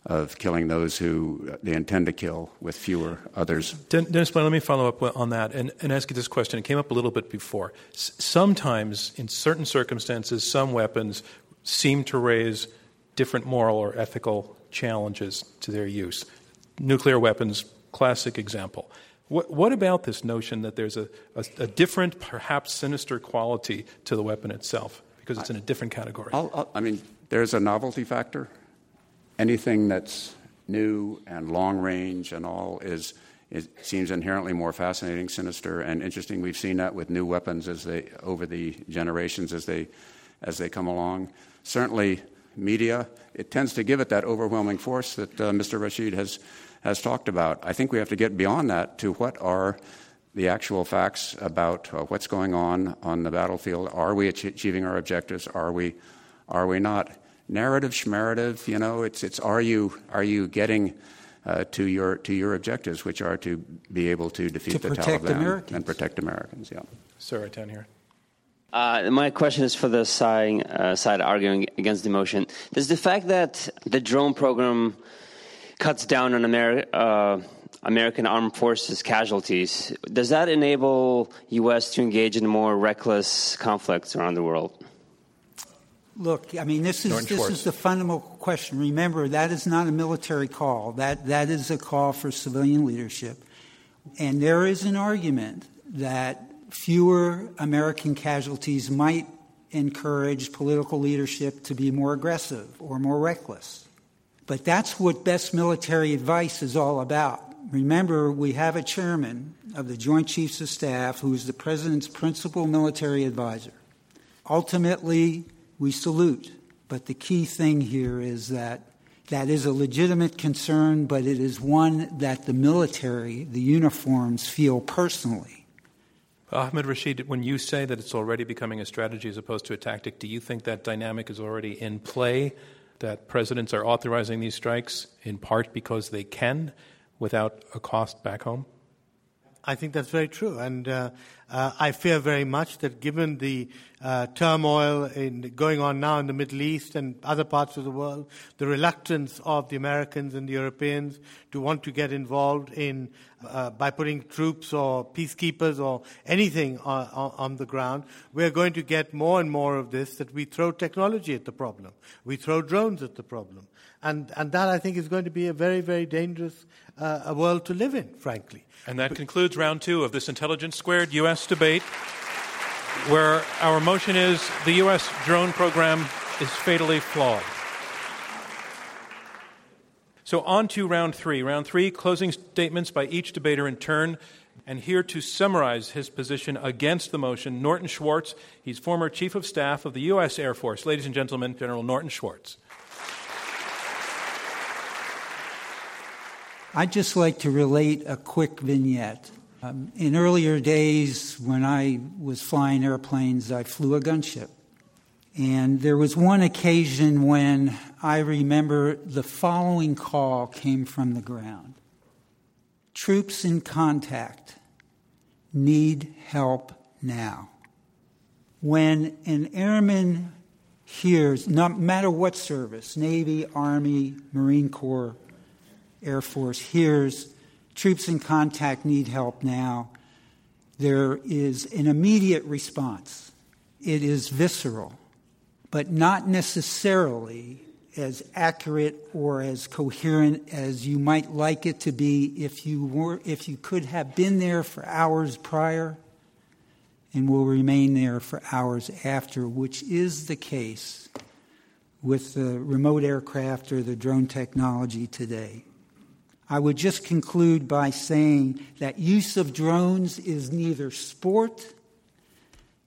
[SPEAKER 4] of killing those who they intend to kill with fewer others.
[SPEAKER 1] Dennis Blair, let me follow up on that and, and, ask you this question. It came up a little bit before. S- sometimes, in certain circumstances, some weapons seem to raise different moral or ethical challenges to their use. Nuclear weapons, classic example. What, what about this notion that there's a, a, a, different, perhaps sinister quality to the weapon itself because it's in a different category?
[SPEAKER 4] I'll, I'll, i mean, there's a novelty factor. Anything that's new and long range and all is it seems inherently more fascinating, sinister, and interesting. We've seen that with new weapons as they over the generations as they as they come along. Certainly, media it tends to give it that overwhelming force that uh, Mr. Rashid has has talked about. I think we have to get beyond that to what are the actual facts about uh, what's going on on the battlefield. Are we achieving our objectives? Are we are we not? Narrative, schmerative, you know, it's it's are you are you getting uh, to your to your objectives, which are to be able to defeat
[SPEAKER 5] to
[SPEAKER 4] the Taliban
[SPEAKER 5] Americans.
[SPEAKER 4] and protect Americans. Yeah.
[SPEAKER 1] Sir, right down here.
[SPEAKER 11] Uh, my question is for the side, uh, side arguing against the motion. Does the fact that the drone program cuts down on Ameri- uh, American armed forces casualties, does that enable U.S. to engage in more reckless conflicts around the world?
[SPEAKER 5] Look, I mean, this is
[SPEAKER 1] Norton
[SPEAKER 5] this
[SPEAKER 1] Schwartz.
[SPEAKER 5] is the fundamental question. Remember, that is not a military call. That that is a call for civilian leadership, and there is an argument that fewer American casualties might encourage political leadership to be more aggressive or more reckless. But that's what best military advice is all about. Remember, we have a chairman of the Joint Chiefs of Staff who is the president's principal military advisor. Ultimately, we salute. But the key thing here is that that is a legitimate concern, but it is one that the military, the uniforms, feel personally.
[SPEAKER 1] Ahmed Rashid, when you say that it's already becoming a strategy as opposed to a tactic, do you think that dynamic is already in play? That presidents are authorizing these strikes in part because they can without a cost back home?
[SPEAKER 2] I think that's very true. And uh, uh, I fear very much that given the uh, turmoil in, going on now in the Middle East and other parts of the world, the reluctance of the Americans and the Europeans to want to get involved in uh, by putting troops or peacekeepers or anything on, on, the ground, we're going to get more and more of this that we throw technology at the problem. We throw drones at the problem. And, and that, I think, is going to be a very, very dangerous uh, a world to live in, frankly.
[SPEAKER 1] And that concludes round two of this Intelligence Squared U.S. debate, where our motion is the U.S. drone program is fatally flawed. So, on to round three. Round three, closing statements by each debater in turn. And here to summarize his position against the motion, Norton Schwartz. He's former Chief of Staff of the U.S. Air Force. Ladies and gentlemen, General Norton Schwartz.
[SPEAKER 5] I'd just like to relate a quick vignette. Um, in earlier days, when I was flying airplanes, I flew a gunship. And there was one occasion when I remember the following call came from the ground Troops in contact need help now. When an airman hears, no matter what service, Navy, Army, Marine Corps, Air Force hears troops in contact need help now, there is an immediate response. It is visceral, but not necessarily as accurate or as coherent as you might like it to be if you were if you could have been there for hours prior and will remain there for hours after, which is the case with the remote aircraft or the drone technology today. I would just conclude by saying that use of drones is neither sport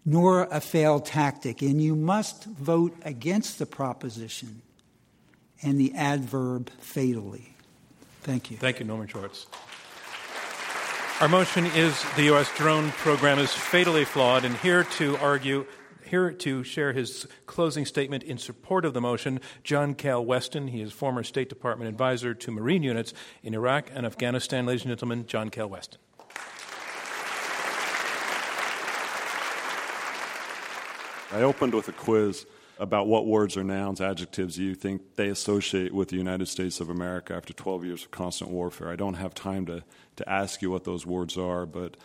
[SPEAKER 5] nor a failed tactic, and you must vote against the proposition and the adverb fatally. Thank you.
[SPEAKER 1] Thank you, Norton Schwartz. Our motion is the U.S. drone program is fatally flawed, and here to argue, here to share his closing statement in support of the motion, John Kael Weston. He is former State Department advisor to Marine units in Iraq and Afghanistan. Ladies and gentlemen, John Kael Weston.
[SPEAKER 3] I opened with a quiz about what words or nouns, adjectives you think they associate with the United States of America after 12 years of constant warfare. I don't have time to, to ask you what those words are, but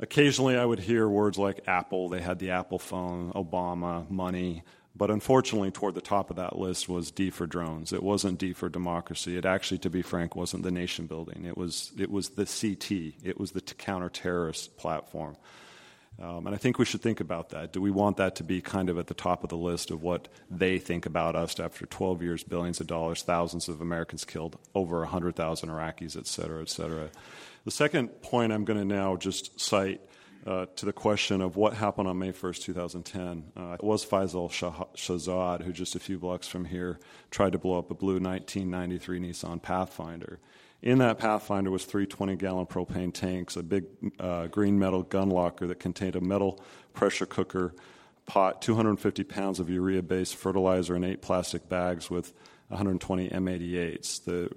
[SPEAKER 3] occasionally I would hear words like Apple. They had the Apple phone, Obama, money. But unfortunately, toward the top of that list was D for drones. It wasn't D for democracy. It actually, to be frank, wasn't the nation building. It was, it was the CT, it was the counter terrorist platform. Um, and I think we should think about that. Do we want that to be kind of at the top of the list of what they think about us after 12 years, billions of dollars, thousands of Americans killed, over 100,000 Iraqis, et cetera, et cetera? The second point I'm going to now just cite uh, to the question of what happened on May 1st, 2010. Uh, it was Faisal Shahzad, who just a few blocks from here tried to blow up a blue 1993 Nissan Pathfinder. In that Pathfinder was three 20 gallon propane tanks, a big uh, green metal gun locker that contained a metal pressure cooker, pot, 250 pounds of urea based fertilizer, and eight plastic bags with 120 M88s. The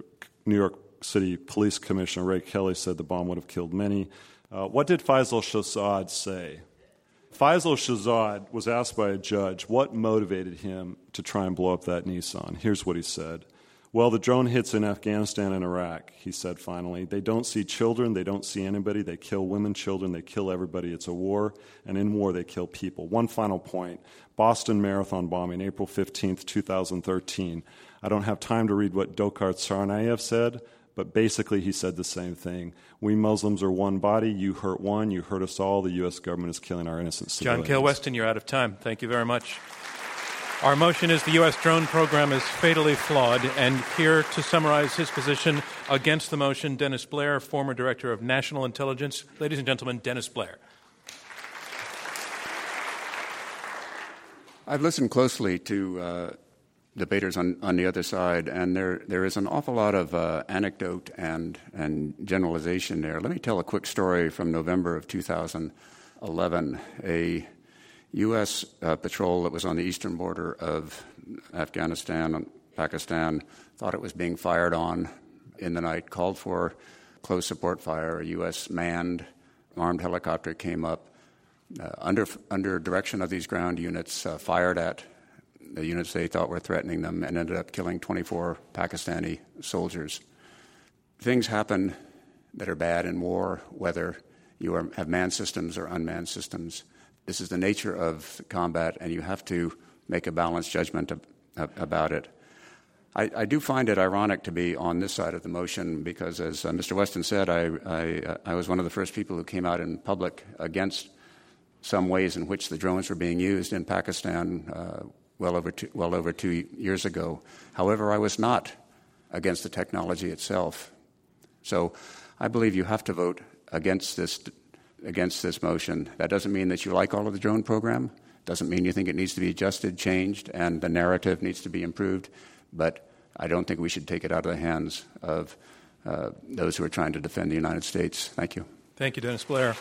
[SPEAKER 3] New York City Police Commissioner Ray Kelly said the bomb would have killed many. Uh, what did Faisal Shahzad say? Faisal Shahzad was asked by a judge what motivated him to try and blow up that Nissan. Here's what he said well, the drone hits in Afghanistan and Iraq, he said finally. They don't see children, they don't see anybody, they kill women, children, they kill everybody. It's a war, and in war, they kill people. One final point Boston Marathon bombing, April 15th, 2013. I don't have time to read what Dzhokhar Tsarnaev said, but basically he said the same thing. We Muslims are one body. You hurt one, you hurt us all. The U.S. government is killing our innocent civilians.
[SPEAKER 1] John Kael Weston, you're out of time. Thank you very much. Our motion is the U.S. drone program is fatally flawed. And here to summarize his position against the motion, Dennis Blair, former director of national intelligence. Ladies and gentlemen, Dennis Blair.
[SPEAKER 4] I've listened closely to uh, debaters on, on the other side, and there, there is an awful lot of uh, anecdote and, and generalization there. Let me tell a quick story from November of 2011. A U.S. Uh, patrol that was on the eastern border of Afghanistan and Pakistan thought it was being fired on in the night, called for close support fire. A U.S. manned armed helicopter came up uh, under, under direction of these ground units, uh, fired at the units they thought were threatening them, and ended up killing 24 Pakistani soldiers. Things happen that are bad in war, whether you are, have manned systems or unmanned systems. This is the nature of combat, and you have to make a balanced judgment about it. I, I, do find it ironic to be on this side of the motion because, as uh, Mr. Weston said, I, I, I, was one of the first people who came out in public against some ways in which the drones were being used in Pakistan uh, well, over two, well over two years ago. However, I was not against the technology itself. So I believe you have to vote against this against this motion. That doesn't mean that you like all of the drone program. Doesn't mean you think it needs to be adjusted, changed, and the narrative needs to be improved. But I don't think we should take it out of the hands of uh, those who are trying to defend the United States. Thank you.
[SPEAKER 1] Thank you, Dennis Blair.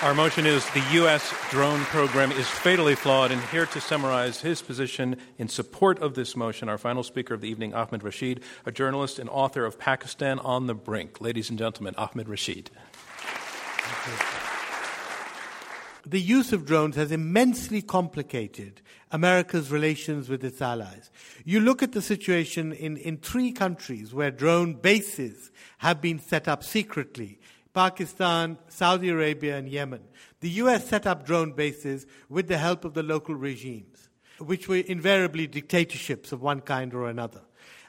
[SPEAKER 1] Our motion is the U.S. drone program is fatally flawed. And here to summarize his position in support of this motion, our final speaker of the evening, Ahmed Rashid, a journalist and author of Pakistan on the Brink. Ladies and gentlemen, Ahmed Rashid.
[SPEAKER 2] The use of drones has immensely complicated America's relations with its allies. You look at the situation in, in three countries where drone bases have been set up secretly Pakistan, Saudi Arabia, and Yemen. The US set up drone bases with the help of the local regimes, which were invariably dictatorships of one kind or another.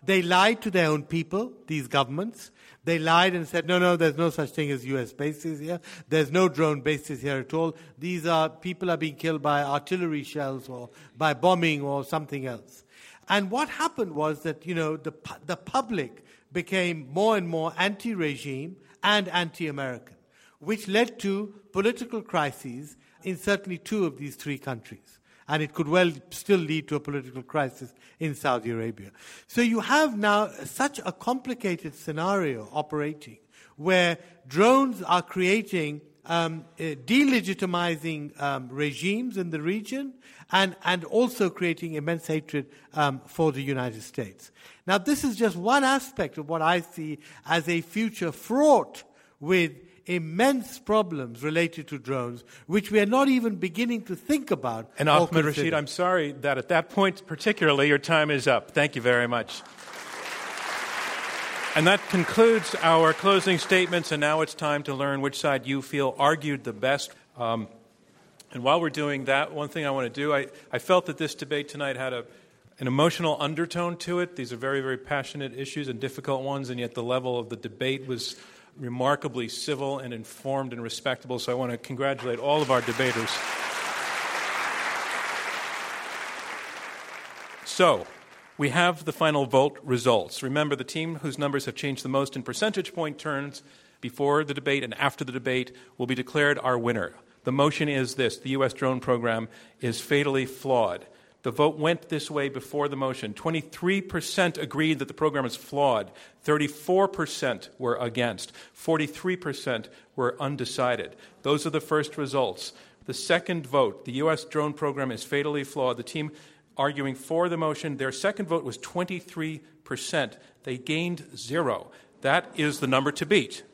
[SPEAKER 2] They lied to their own people, these governments. They lied and said, no, no, there's no such thing as US bases here. There's no drone bases here at all. These are, people are being killed by artillery shells or by bombing or something else. And what happened was that, you know, the, the public became more and more anti-regime and anti-American, which led to political crises in certainly two of these three countries and it could well still lead to a political crisis in Saudi Arabia. So you have now such a complicated scenario operating where drones are creating um, uh, delegitimizing um, regimes in the region and, and also creating immense hatred um, for the United States. Now, this is just one aspect of what I see as a future fraught with immense problems related to drones, which we are not even beginning to think about.
[SPEAKER 1] And Ahmed Rashid, I'm sorry that at that point, particularly, your time is up. Thank you very much. And that concludes our closing statements, and now it's time to learn which side you feel argued the best. Um, and while we're doing that, one thing I want to do, I, I felt that this debate tonight had a, an emotional undertone to it. These are very, very passionate issues and difficult ones, and yet the level of the debate was remarkably civil and informed and respectable. So I want to congratulate all of our debaters. So, we have the final vote results. Remember, the team whose numbers have changed the most in percentage point terms before the debate and after the debate will be declared our winner. The motion is this the U.S. drone program is fatally flawed. The vote went this way before the motion. 23% agreed that the program is flawed. 34% were against. 43% were undecided. Those are the first results. The second vote, the U.S. drone program is fatally flawed. The team arguing for the motion, their second vote was 23%. They gained zero. That is the number to beat. <laughs>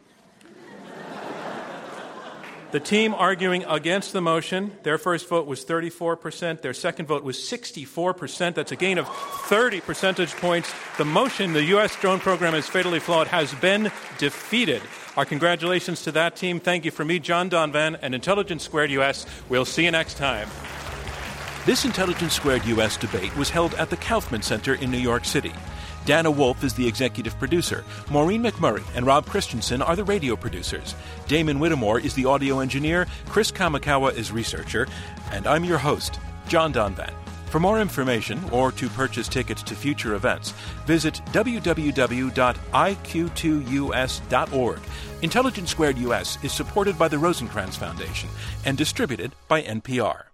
[SPEAKER 1] The team arguing against the motion, their first vote was 34%, their second vote was 64%. That's a gain of 30 percentage points. The motion, the U.S. drone program is fatally flawed, has been defeated. Our congratulations to that team. Thank you from me, John Donvan, and Intelligence Squared US. We'll see you next time.
[SPEAKER 6] This Intelligence Squared US debate was held at the Kaufman Center in New York City. Dana Wolfe is the executive producer. Maureen McMurray and Rob Christensen are the radio producers. Damon Whittemore is the audio engineer. Chris Kamikawa is researcher. And I'm your host, John Donvan. For more information or to purchase tickets to future events, visit www.iq2us.org. Intelligence Squared US is supported by the Rosenkranz Foundation and distributed by NPR.